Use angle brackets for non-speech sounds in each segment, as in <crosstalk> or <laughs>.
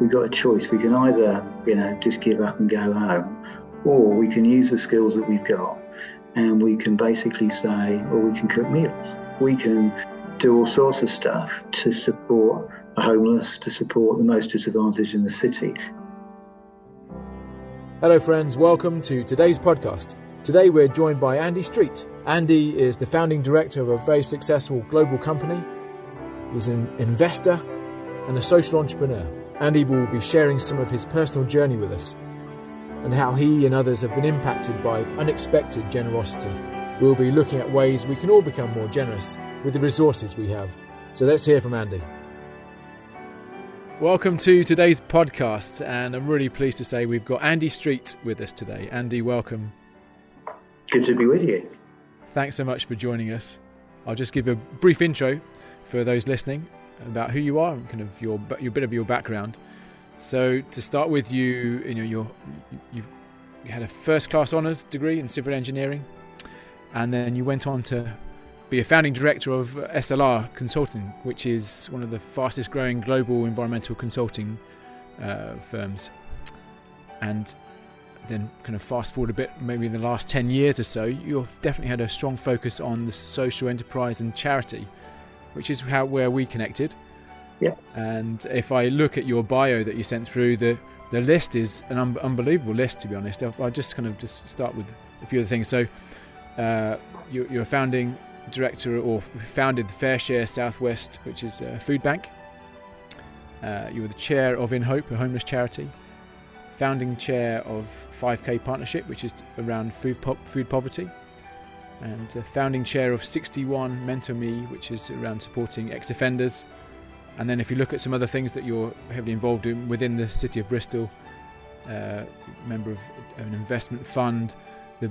we've got a choice. We can either, you know, just give up and go home, or we can use the skills that we've got and we can basically say, well, we can cook meals. We can do all sorts of stuff to support the homeless, to support the most disadvantaged in the city. Hello, friends. Welcome to today's podcast. Today, we're joined by Andy Street. Andy is the founding director of a very successful global company. He's an investor and a social entrepreneur. Andy will be sharing some of his personal journey with us and how he and others have been impacted by unexpected generosity. We'll be looking at ways we can all become more generous with the resources we have. So let's hear from Andy. Welcome to today's podcast, and I'm really pleased to say we've got Andy Street with us today. Andy, welcome. Good to be with you. Thanks so much for joining us. I'll just give a brief intro for those listening about who you are and kind of your your bit of your background. So to start with, you you know you you had a first class honours degree in civil engineering, and then you went on to be a founding director of SLR Consulting, which is one of the fastest growing global environmental consulting uh, firms. And then, kind of fast forward a bit, maybe in the last 10 years or so, you've definitely had a strong focus on the social enterprise and charity, which is how where we connected. Yeah. And if I look at your bio that you sent through, the the list is an un- unbelievable list, to be honest. I'll, I'll, just kind of just start with a few of the things. So, uh, you, you're a founding director or founded the FareShare Southwest, which is a food bank. Uh, you were the chair of In Hope, a homeless charity. Founding chair of 5K Partnership, which is around food, po- food poverty. And founding chair of 61 Mentor Me, which is around supporting ex offenders. And then, if you look at some other things that you're heavily involved in within the city of Bristol, uh, member of an investment fund, the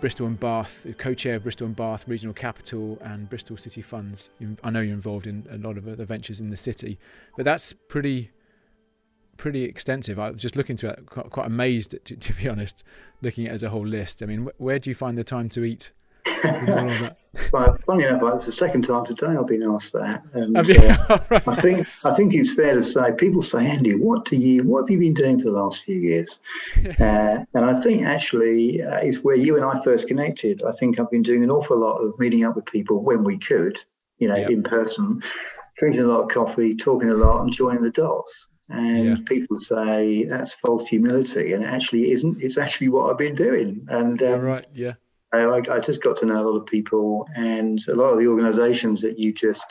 Bristol and Bath, co-chair of Bristol and Bath Regional Capital and Bristol City Funds. I know you're involved in a lot of other ventures in the city, but that's pretty pretty extensive. I was just looking through it, quite, quite amazed, to, to, be honest, looking at it as a whole list. I mean, where do you find the time to eat? Well, funny enough, it's the second time today I've been asked that. And, uh, <laughs> right. I think I think it's fair to say people say, Andy, what do you what have you been doing for the last few years? <laughs> uh, and I think actually uh, it's where you and I first connected. I think I've been doing an awful lot of meeting up with people when we could, you know, yep. in person, drinking a lot of coffee, talking a lot, and joining the dots. And yeah. people say that's false humility, and it actually it isn't. It's actually what I've been doing. And um, yeah, right, yeah. I, I, just got to know a lot of people, and a lot of the organisations that you just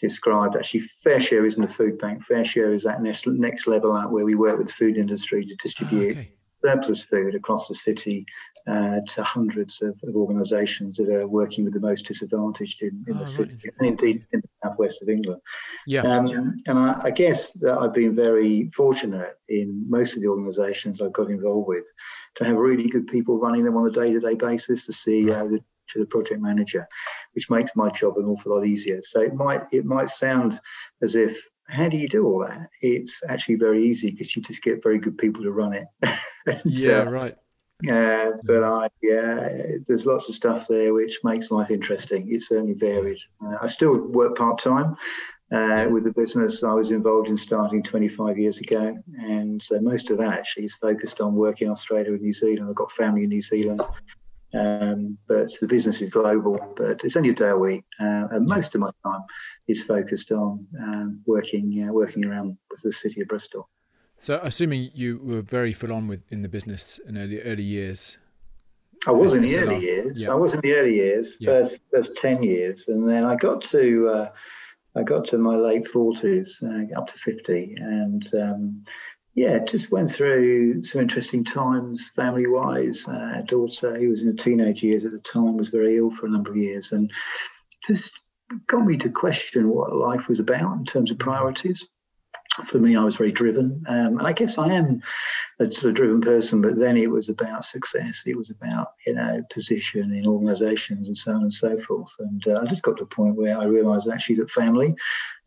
described. Actually, FareShare isn't a food bank. FareShare is that next, next level out where we work with the food industry to distribute ah, okay. Surplus food across the city uh, to hundreds of, of, organisations that are working with the most disadvantaged in, in oh, the city right. and indeed in the southwest of England. Yeah. Um, and I, I, guess that I've been very fortunate in most of the organisations I've got involved with to have really good people running them on a day-to-day basis, the CEO, the, to the project manager, which makes my job an awful lot easier. So it might it might sound as if how do you do all that? It's actually very easy because you just get very good people to run it. <laughs> and, yeah, uh, right. Uh, but I, yeah, there's lots of stuff there which makes life interesting. It's certainly varied. Uh, I still work part time uh, with the business I was involved in starting 25 years ago, and so most of that actually is focused on work in Australia and New Zealand. I've got family in New Zealand, um, but the business is global. But it's only a day a week, uh, and most of my time is focused on um, working uh, working around with the city of Bristol. So, assuming you were very full on with in the business in the early years. I was in the early years. Yeah. I was in the early years, yeah. first first ten years, and then I got to uh, I got to my late forties, uh, up to fifty, and um, yeah, just went through some interesting times family wise. Uh, daughter, who was in the teenage years at the time, was very ill for a number of years, and just got me to question what life was about in terms of priorities for me, I was very driven. Um, and I guess I am a sort of driven person, but then it was about success. It was about, you know, position in organizations and so on and so forth. And uh, I just got to a point where I realized actually that family,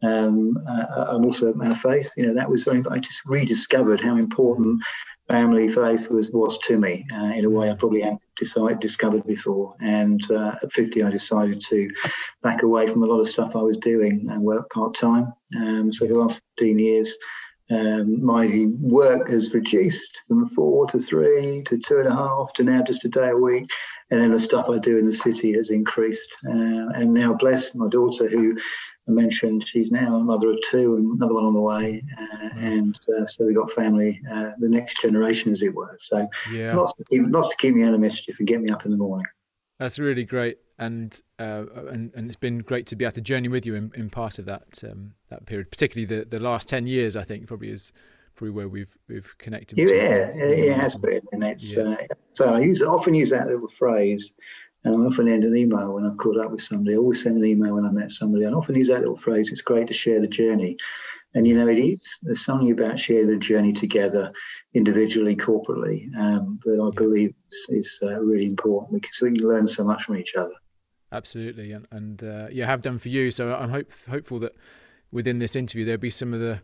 um, uh, I'm also a man of faith, you know, that was very, I just rediscovered how important family faith was was to me uh, in a way I probably hadn't decided, discovered before. And uh, at 50, I decided to back away from a lot of stuff I was doing and work part time. Um, so the last 15 years, um, my work has reduced from four to three to two and a half to now just a day a week. And then the stuff I do in the city has increased. Uh, and now, bless my daughter, who I mentioned, she's now a mother of two and another one on the way. Uh, and uh, so we've got family, uh, the next generation, as it were. So yeah. lots, to keep, lots to keep me out of mischief and get me up in the morning. That's really great, and uh, and and it's been great to be able to journey with you in, in part of that um, that period, particularly the, the last ten years. I think probably is probably where we've we've connected. Yeah, it has been, and it's yeah. uh, so I use often use that little phrase, and I often end an email when I've caught up with somebody. I always send an email when I met somebody, and often use that little phrase. It's great to share the journey, and you know, it is. There's something about sharing the journey together, individually, corporately, um, that I believe is, is uh, really important because we can learn so much from each other. Absolutely, and, and uh, yeah, have done for you. So I'm hope, hopeful that within this interview there'll be some of the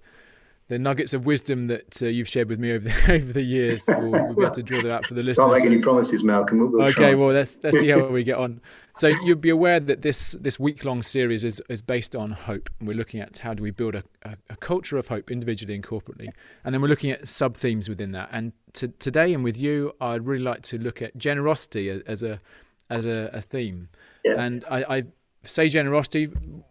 the nuggets of wisdom that uh, you've shared with me over the <laughs> over the years. We'll, we'll be able to draw that out for the listeners. <laughs> Can't make any promises, Malcolm. We'll, we'll okay, try. well let's let's see how we get on. <laughs> So you'll be aware that this this week long series is is based on hope, and we're looking at how do we build a, a, a culture of hope individually and corporately, and then we're looking at sub themes within that. And to, today and with you, I'd really like to look at generosity as a as a, a theme. Yeah. And I, I say generosity.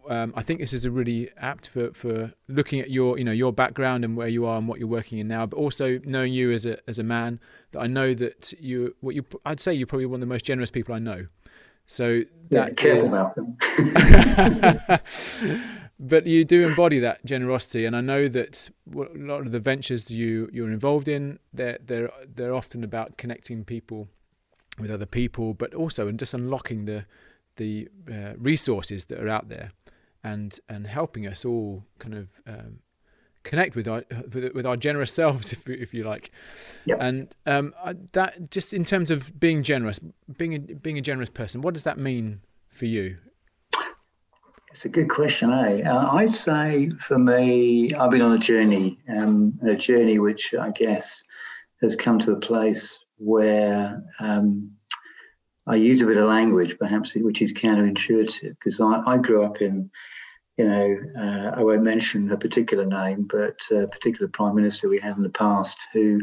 Um, I think this is a really apt for, for looking at your you know your background and where you are and what you're working in now, but also knowing you as a as a man. That I know that you what you I'd say you're probably one of the most generous people I know. So that yeah, is. <laughs> <laughs> but you do embody that generosity, and I know that a lot of the ventures you you're involved in, they're they're they're often about connecting people with other people, but also and just unlocking the the uh, resources that are out there and and helping us all kind of um, connect with our with, with, our generous <laughs> selves if, if you like. Yep. and um, that just in terms of being generous being a, being a generous person what does that mean for you? It's a good question eh? Uh, I say for me I've been on a journey um, a journey which I guess has come to a place where um, I use a bit of language, perhaps, which is counterintuitive, because I, I grew up in, you know, uh, I won't mention a particular name, but a particular prime minister we had in the past who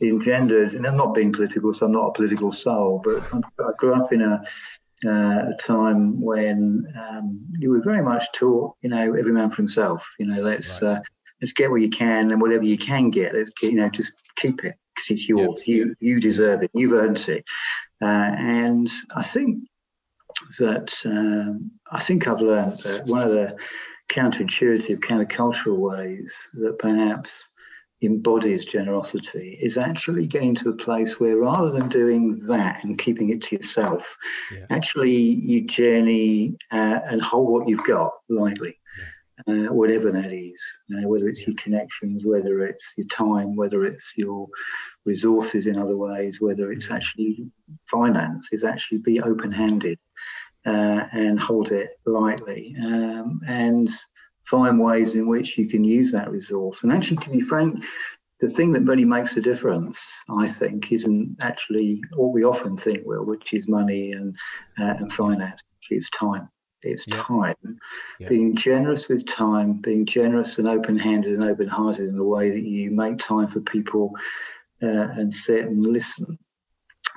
engendered, and I'm not being political, so I'm not a political soul, but I grew up in a, uh, a time when um, you were very much taught, you know, every man for himself. You know, let's right. uh, let's get what you can, and whatever you can get, let's you know, just keep it because it's yours. Yep. You you deserve it. You've earned it. Uh, and I think that um, I think I've learned that one of the counterintuitive, countercultural ways that perhaps embodies generosity is actually getting to a place where rather than doing that and keeping it to yourself, yeah. actually you journey uh, and hold what you've got lightly uh, whatever that is, uh, whether it's your connections, whether it's your time, whether it's your resources in other ways, whether it's mm-hmm. actually finance, is actually be open handed uh, and hold it lightly um, and find ways in which you can use that resource. And actually, to be frank, the thing that really makes a difference, I think, isn't actually what we often think will, which is money and uh, and finance. It's time. It's yeah. time. Yeah. Being generous with time, being generous and open handed and open hearted in the way that you make time for people uh, and sit and listen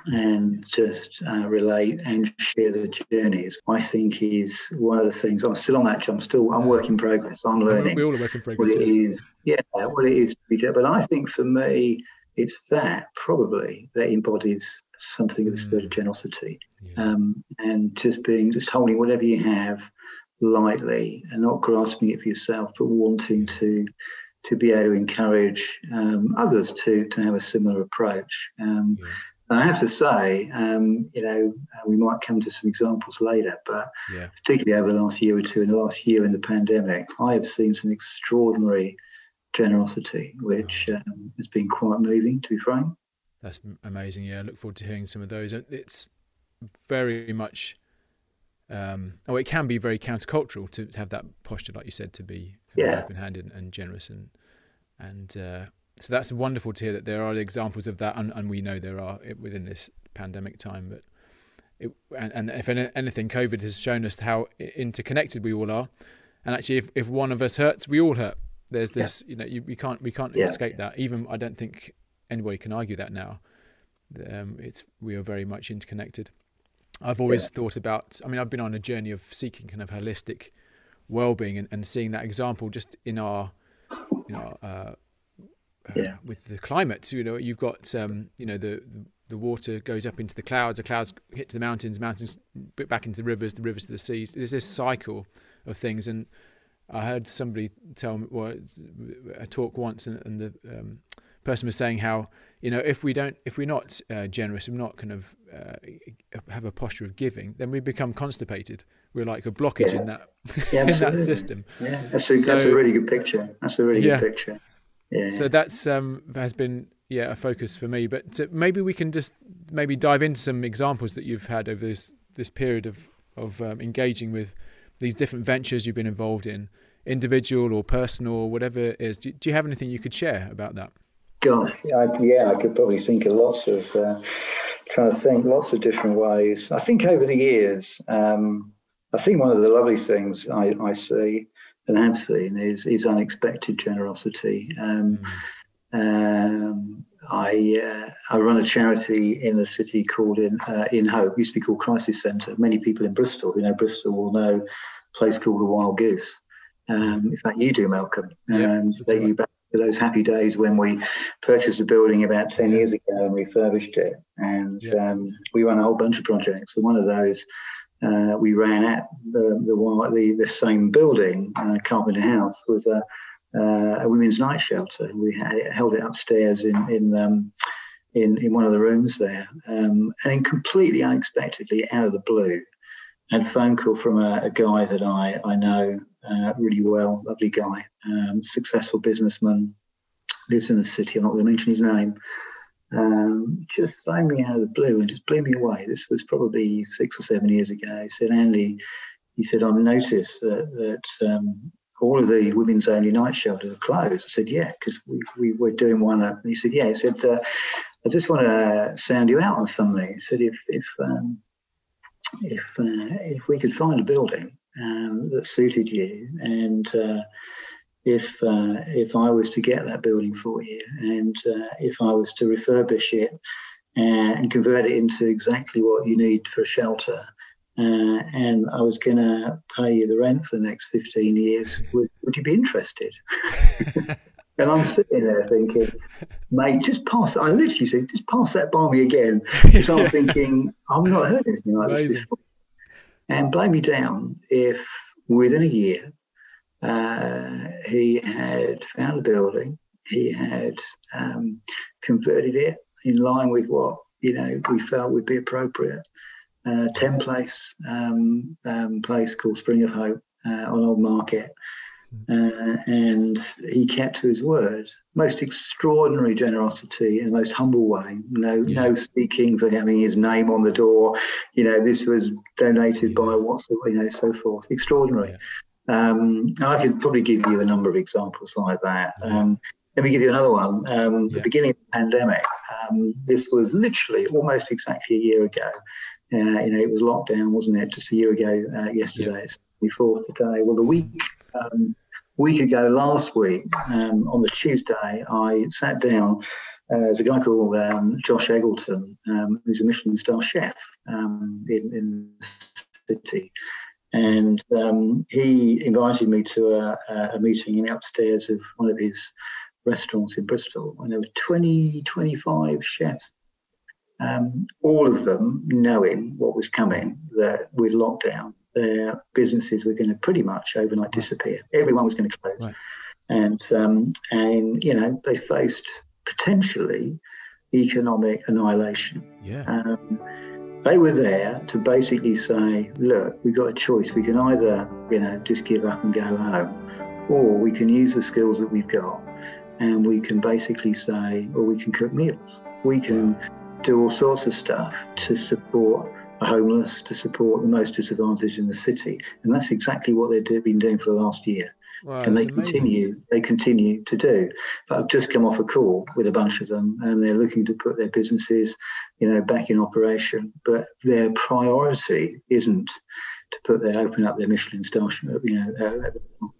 and just uh, relate and share the journeys, I think is one of the things. I'm still on that job. I'm still, I'm work in progress. I'm learning. We all work in progress. What it yeah. is, yeah, what it is to be. But I think for me, it's that probably that embodies something of the spirit of mm. generosity, yeah. um, and just being just holding whatever you have lightly and not grasping it for yourself, but wanting to to be able to encourage um, others to to have a similar approach. Um, yeah. I have to say, um, you know, uh, we might come to some examples later, but yeah. particularly over the last year or two, in the last year in the pandemic, I have seen some extraordinary generosity, which um, has been quite moving, to be frank. That's amazing. Yeah, I look forward to hearing some of those. It's very much, um, oh, it can be very countercultural to have that posture, like you said, to be yeah. open-handed and generous, and and uh, so that's wonderful to hear that there are examples of that, and, and we know there are within this pandemic time. But it, and, and if anything, COVID has shown us how interconnected we all are, and actually, if if one of us hurts, we all hurt There's this, yeah. you know, you, you can't we can't yeah. escape that. Even I don't think anybody can argue that now. Um, it's we are very much interconnected. I've always yeah. thought about. I mean, I've been on a journey of seeking kind of holistic well-being and, and seeing that example just in our, you know, uh, yeah. Uh, with the climate. You know, you've got um, you know the, the the water goes up into the clouds, the clouds hit to the mountains, mountains back into the rivers, the rivers to the seas. There's this cycle of things, and I heard somebody tell me well, a talk once, and, and the um, person was saying how you know if we don't, if we're not uh, generous, we're not kind of uh, have a posture of giving, then we become constipated. We're like a blockage yeah. <laughs> in that yeah, in that system. Yeah, that's a, so, that's a really good picture. That's a really yeah. good picture. Yeah. So that's um, has been yeah a focus for me. But maybe we can just maybe dive into some examples that you've had over this this period of of um, engaging with these different ventures you've been involved in, individual or personal or whatever it is. Do, do you have anything you could share about that? Gosh, I, yeah, I could probably think of lots of uh, trying to think lots of different ways. I think over the years, um, I think one of the lovely things I, I see and have seen is is unexpected generosity. Um, mm. Um, I uh, I run a charity in a city called in uh, in Hope. It used to be called Crisis Centre. Many people in Bristol, who know Bristol, will know a place called the Wild Goose. Um, in fact, you do, Malcolm. Yeah, um, take right. you back to those happy days when we purchased the building about ten years ago and refurbished it, and yeah. um, we run a whole bunch of projects. And one of those uh, we ran at the the the, the same building, uh, Carpenter House, was a uh, a women's night shelter. We had it, held it upstairs in in um, in, in one of the rooms there, um, and completely unexpectedly, out of the blue, had a phone call from a, a guy that I I know uh, really well, lovely guy, um, successful businessman, lives in the city. I'm not going to mention his name. Um, just phoned me out of the blue and just blew me away. This was probably six or seven years ago. He said, Andy, he said, I've noticed that, that um, all of the women's only night shelters are closed. I said, yeah, because we, we were doing one. Up. And he said, yeah. He said, uh, I just want to sound you out on something. He said, if if um, if uh, if we could find a building um, that suited you, and uh, if uh, if I was to get that building for you, and uh, if I was to refurbish it uh, and convert it into exactly what you need for shelter, uh, and I was going to pay you the rent for the next 15 years. Would, would you be interested? <laughs> and I'm sitting there thinking, mate, just pass. I literally said, just pass that by me again. <laughs> Because I'm thinking, I've not heard anything like Amazing. this before. And blow me down if within a year uh, he had found a building, he had um, converted it in line with what you know we felt would be appropriate uh, 10 place um, um, place called Spring of Hope uh, on Old Market. Uh, and he kept to his word. Most extraordinary generosity in the most humble way. No, yeah. no speaking for having his name on the door. You know, this was donated yeah. by what's you know, so forth. Extraordinary. Yeah. Um, I could probably give you a number of examples like that. Um, let me give you another one. Um, the beginning of the pandemic. Um, this was literally almost exactly a year ago. Uh, you know, it was lockdown, wasn't it, just a year ago uh, yesterday, it's the 24th today. Well, the week um, week ago last week, um, on the Tuesday, I sat down. Uh, there's a guy called um, Josh Eggleton, um, who's a Michelin star chef um, in, in the city. And um, he invited me to a, a meeting in the upstairs of one of his restaurants in Bristol. And there were 20, 25 chefs um, all of them knowing what was coming, that with lockdown, their businesses were going to pretty much overnight disappear. Everyone was going to close. Right. And, um, and, you know, they faced potentially economic annihilation. Yeah. Um, they were there to basically say, look, we've got a choice. We can either, you know, just give up and go home, or we can use the skills that we've got and we can basically say, or we can cook meals. We can do all sorts of stuff to support the homeless, to support the most disadvantaged in the city. And that's exactly what they've been doing for the last year. Wow, and they amazing. continue they continue to do. But I've just come off a call with a bunch of them, and they're looking to put their businesses, you know, back in operation. But their priority isn't to put their open up their Michelin star, you know, uh,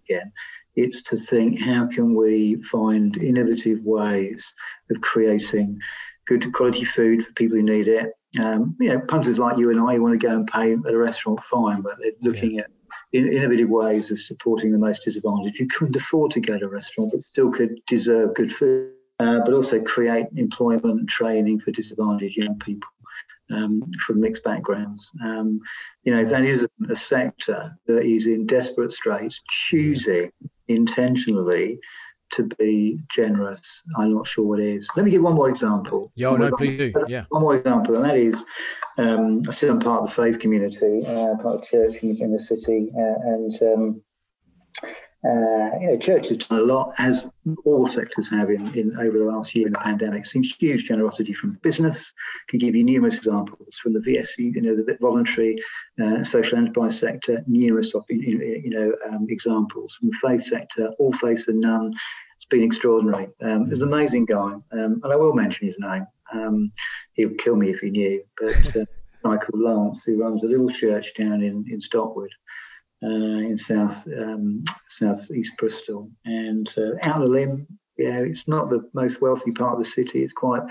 again. It's to think how can we find innovative ways of creating good quality food for people who need it. Um, you know, punters like you and I want to go and pay at a restaurant, fine, but they're looking yeah. at innovative ways of supporting the most disadvantaged. You couldn't afford to go to a restaurant, but still could deserve good food. Uh, but also create employment and training for disadvantaged young people um, from mixed backgrounds. Um, you know, that is a, sector that is in desperate straits, choosing intentionally to be generous. I'm not sure what is. Let me give one more example. Yeah, no, please do. Yeah. One more example, and that is um, I sit on part of the faith community, uh, part of church in, in the city, uh, and um, uh, you know, church has done a lot, as all sectors have in, in over the last year in the pandemic. Seen huge generosity from business. Can give you numerous examples from the VSE, you know, the voluntary uh, social enterprise sector. Numerous, you know, um, examples from the faith sector. All faiths and none. It's been extraordinary. Um, there's an amazing guy, um, and I will mention his name. Um, he would kill me if he knew, but. Uh, <laughs> Michael Lance, who runs a little church down in, in Stockwood, uh, in south um, southeast Bristol, and uh, out of limb. Yeah, it's not the most wealthy part of the city. It's quite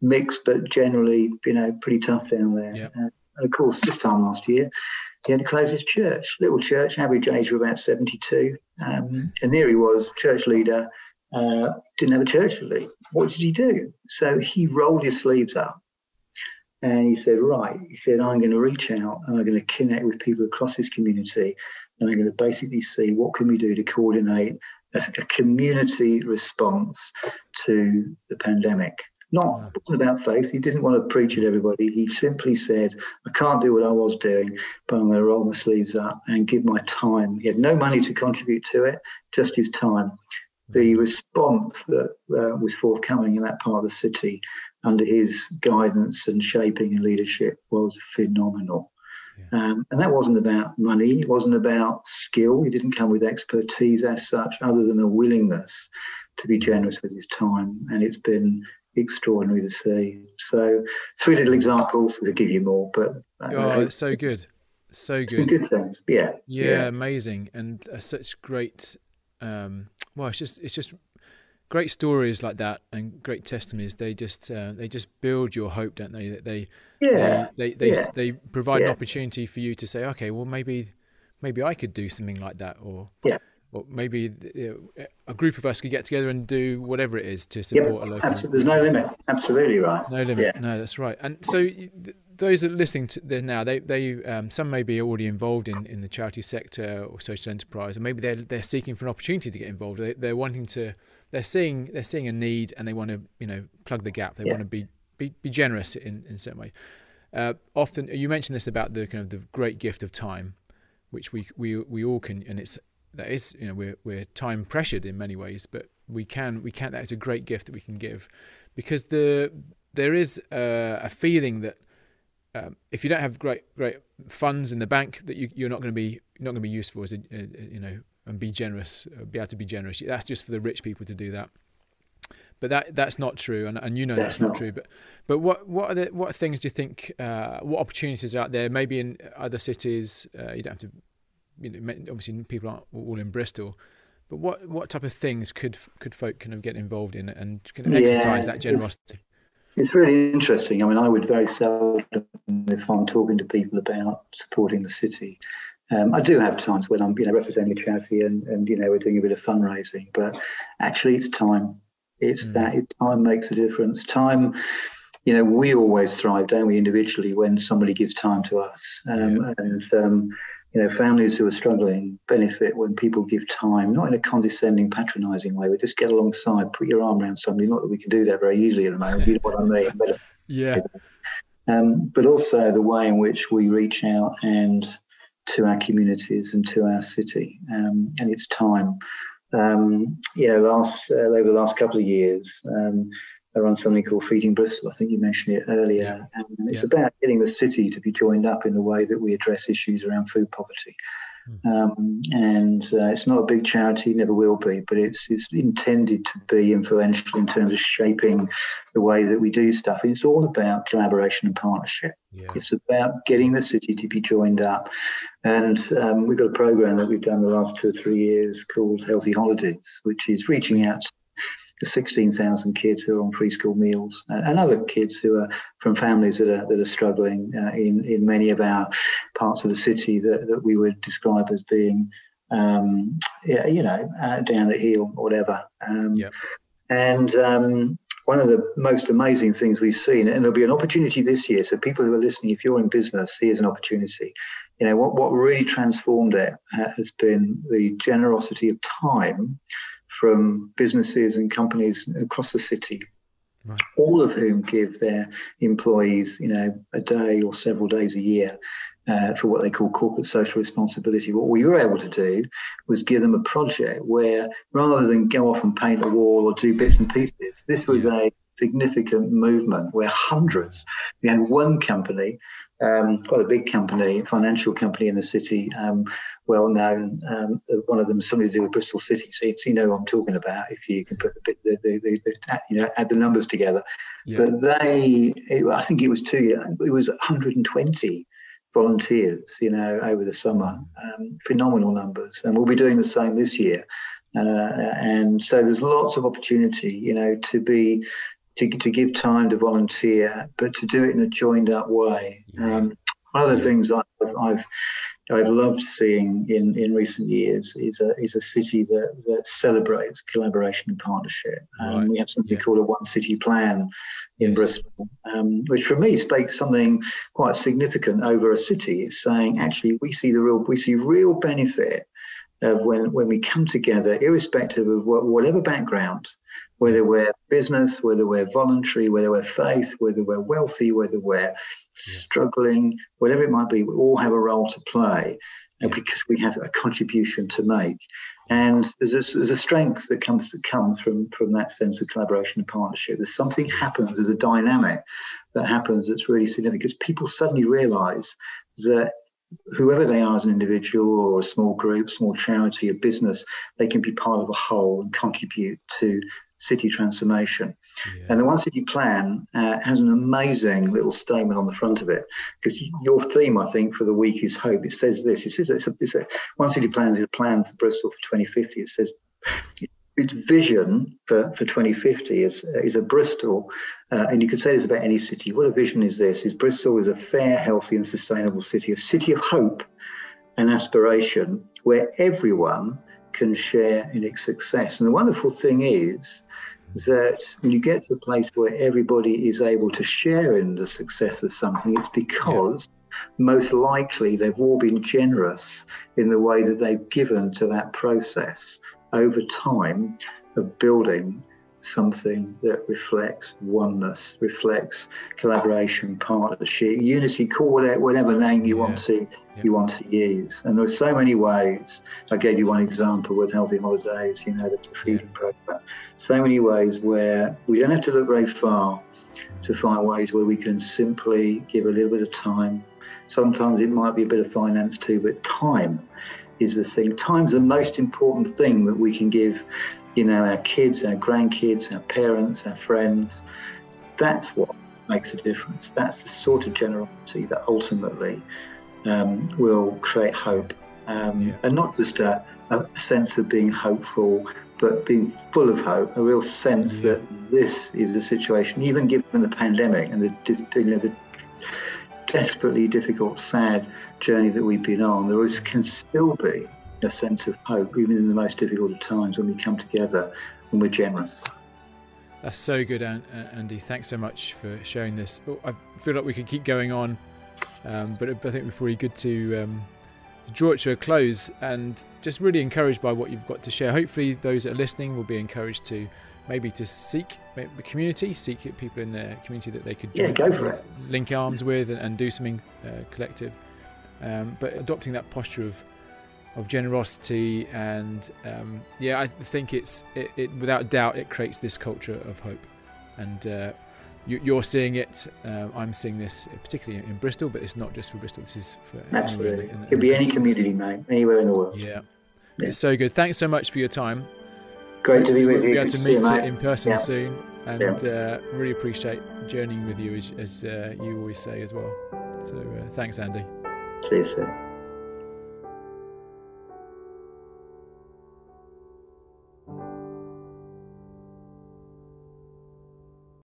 mixed, but generally, you know, pretty tough down there. Yep. Uh, and of course, this time last year, he had to close his church. Little church, average age of about 72. Um, and there he was, church leader, uh, didn't have a church to lead. What did he do? So he rolled his sleeves up and he said, right, he said, I'm going to reach out and I'm going to connect with people across this community. And I'm going to basically see what can we do to coordinate a, a community response to the pandemic. Not about faith. He didn't want to preach at everybody. He simply said, I can't do what I was doing, but I'm going to roll my sleeves up and give my time. He had no money to contribute to it, just his time. The response that uh, was forthcoming in that part of the city under his guidance and shaping and leadership was phenomenal. Yeah. Um, and that wasn't about money, it wasn't about skill. He didn't come with expertise as such, other than a willingness to be generous with his time. And it's been extraordinary to see. So, three little examples. We'll give you more, but uh, oh, it's so good, so good. Good things, yeah, yeah, yeah. amazing, and uh, such great. Um, well, it's just it's just great stories like that and great testimonies they just uh, they just build your hope don't they That they yeah they they they, yeah. they provide yeah. an opportunity for you to say okay well maybe maybe I could do something like that or yeah or maybe you know, a group of us could get together and do whatever it is to support yep, a local. Absolutely. There's no limit. Absolutely right. No limit. Yeah. No, that's right. And so those are listening to this now, they they um, some may be already involved in, in the charity sector or social enterprise, and maybe they're they're seeking for an opportunity to get involved. They, they're wanting to they're seeing they're seeing a need and they want to you know plug the gap. They yeah. want to be, be be generous in in certain way. Uh, often you mentioned this about the kind of the great gift of time, which we we we all can, and it's that is you know we're we're time pressured in many ways, but we can we can that is a great gift that we can give, because the there is a, a feeling that um, if you don't have great great funds in the bank that you, you're not going to be not going to be useful as a, a, you know and be generous, uh, be able to be generous. That's just for the rich people to do that. But that that's not true, and, and you know that's, that's not, not, true. But but what what are the, what things do you think? Uh, what opportunities are out there? Maybe in other cities, uh, you don't have to. You know, obviously people aren't all in Bristol, but what what type of things could could folk kind of get involved in and kind of exercise yeah, that generosity? It's really interesting. I mean, I would very seldom, if I'm talking to people about supporting the city, um, I do have times when I'm, you know, representing a charity and, and you know we're doing a bit of fundraising, but actually it's time. It's mm. that it, time makes a difference. Time, you know, we always thrive, don't we, individually when somebody gives time to us, um, yeah. and um, you know, families who are struggling benefit when people give time, not in a condescending, patronising way, but just get alongside, put your arm around somebody. Not that we can do that very easily at the moment. you know what I mean? <laughs> But, yeah. Um, but also the way in which we reach out and to our communities and to our city. Um, and it's time. Um, yeah, last uh, over the last couple of years, run something called Feeding Bristol. I think you mentioned it earlier, yeah. and it's yeah. about getting the city to be joined up in the way that we address issues around food poverty. Hmm. Um, and uh, it's not a big charity, never will be, but it's it's intended to be influential in terms of shaping the way that we do stuff. It's all about collaboration and partnership. Yeah. It's about getting the city to be joined up. And um, we've got a program that we've done the last two or three years called Healthy Holidays, which is reaching out the 16,000 kids who are on free school meals uh, and other kids who are from families that are, that are struggling uh, in, in many of our parts of the city that, that we would describe as being, um, yeah, you know, uh, down the hill or whatever. Um, yep. And um, one of the most amazing things we've seen, and there'll be an opportunity this year. So people who are listening, if you're in business, here's an opportunity. You know, what, what really transformed it uh, has been the generosity of time from businesses and companies across the city, right. all of whom give their employees, you know, a day or several days a year uh, for what they call corporate social responsibility. What we were able to do was give them a project where, rather than go off and paint a wall or do bits and pieces, this was yeah. a significant movement where hundreds, we had one company um, quite a big company, financial company in the city, um, well known. Um, one of them is something to do with Bristol City, so you know what I'm talking about if you can put the, the, the, the you know add the numbers together. Yeah. But they, it, I think it was two, it was 120 volunteers, you know, over the summer, um, phenomenal numbers, and we'll be doing the same this year. Uh, and so there's lots of opportunity, you know, to be to, to give time to volunteer, but to do it in a joined up way. Um, one of the things I've, I've I've loved seeing in, in recent years is a, is a city that, that celebrates collaboration and partnership. Um, right. We have something yeah. called a One City Plan in yes. Bristol, um, which for me speaks something quite significant over a city. It's saying actually we see the real we see real benefit of when when we come together, irrespective of what, whatever background whether we're business, whether we're voluntary, whether we're faith, whether we're wealthy, whether we're struggling, whatever it might be, we all have a role to play uh, because we have a contribution to make. And there's a, there's a strength that comes to come from, from that sense of collaboration and partnership. There's something happens, there's a dynamic that happens that's really significant because people suddenly realize that whoever they are as an individual or a small group, small charity, a business, they can be part of a whole and contribute to city transformation. Yeah. And the One City Plan uh, has an amazing little statement on the front of it because your theme, I think, for the week is hope. It says this: it says it's a, it's a One City Plan is a plan for Bristol for 2050. It says its vision for, for 2050 is is a Bristol, uh, and you could say this about any city. What a vision is this? Is Bristol is a fair, healthy, and sustainable city, a city of hope and aspiration where everyone can share in its success. And the wonderful thing is that when you get to a place where everybody is able to share in the success of something, it's because yeah. most likely they've all been generous in the way that they've given to that process over time of building something that reflects oneness, reflects collaboration, partnership, unity. Call it whatever name you yeah. want to yeah. you want to use. And there are so many ways. I gave you one example with Healthy Holidays. You know the feeding yeah. program. So many ways where we don't have to look very far to find ways where we can simply give a little bit of time. Sometimes it might be a bit of finance too, but time is the thing. Time's the most important thing that we can give you know, our kids, our grandkids, our parents, our friends. That's what makes a difference. That's the sort of generosity that ultimately um, will create hope. Um, yeah. And not just a, a, sense of being hopeful, but being full of hope, a real sense yeah. that this is a situation, even given the pandemic and the, you know, the desperately difficult, sad journey that we've been on, there is, can still be a sense of hope, even in the most difficult of times when we come together and we're generous. That's so good, Andy. Thanks so much for sharing this. Oh, I feel like we could keep going on, um, but I think we're probably good to, um, draw it to a close and just really encouraged by what you've got to share. Hopefully, those that are listening will be encouraged to maybe to seek the community, seek people in their community that they could yeah, go for it. link arms with and, and do something uh, collective. Um, but adopting that posture of of generosity and um, yeah, I think it's it, it, without doubt it creates this culture of hope. And uh, you, are seeing it. Uh, I'm seeing this particularly in Bristol, but it's not just for Bristol. This is for absolutely. In the, in the, Could be any community, mate, anywhere in the world. Yeah. yeah. it's so good. Thanks so much for your time. Great to be with you. We'll be able to meet you, in person yeah. soon, and yeah. uh, really appreciate journeying with you, as, as uh, you always say as well. So uh, thanks, Andy. See you soon.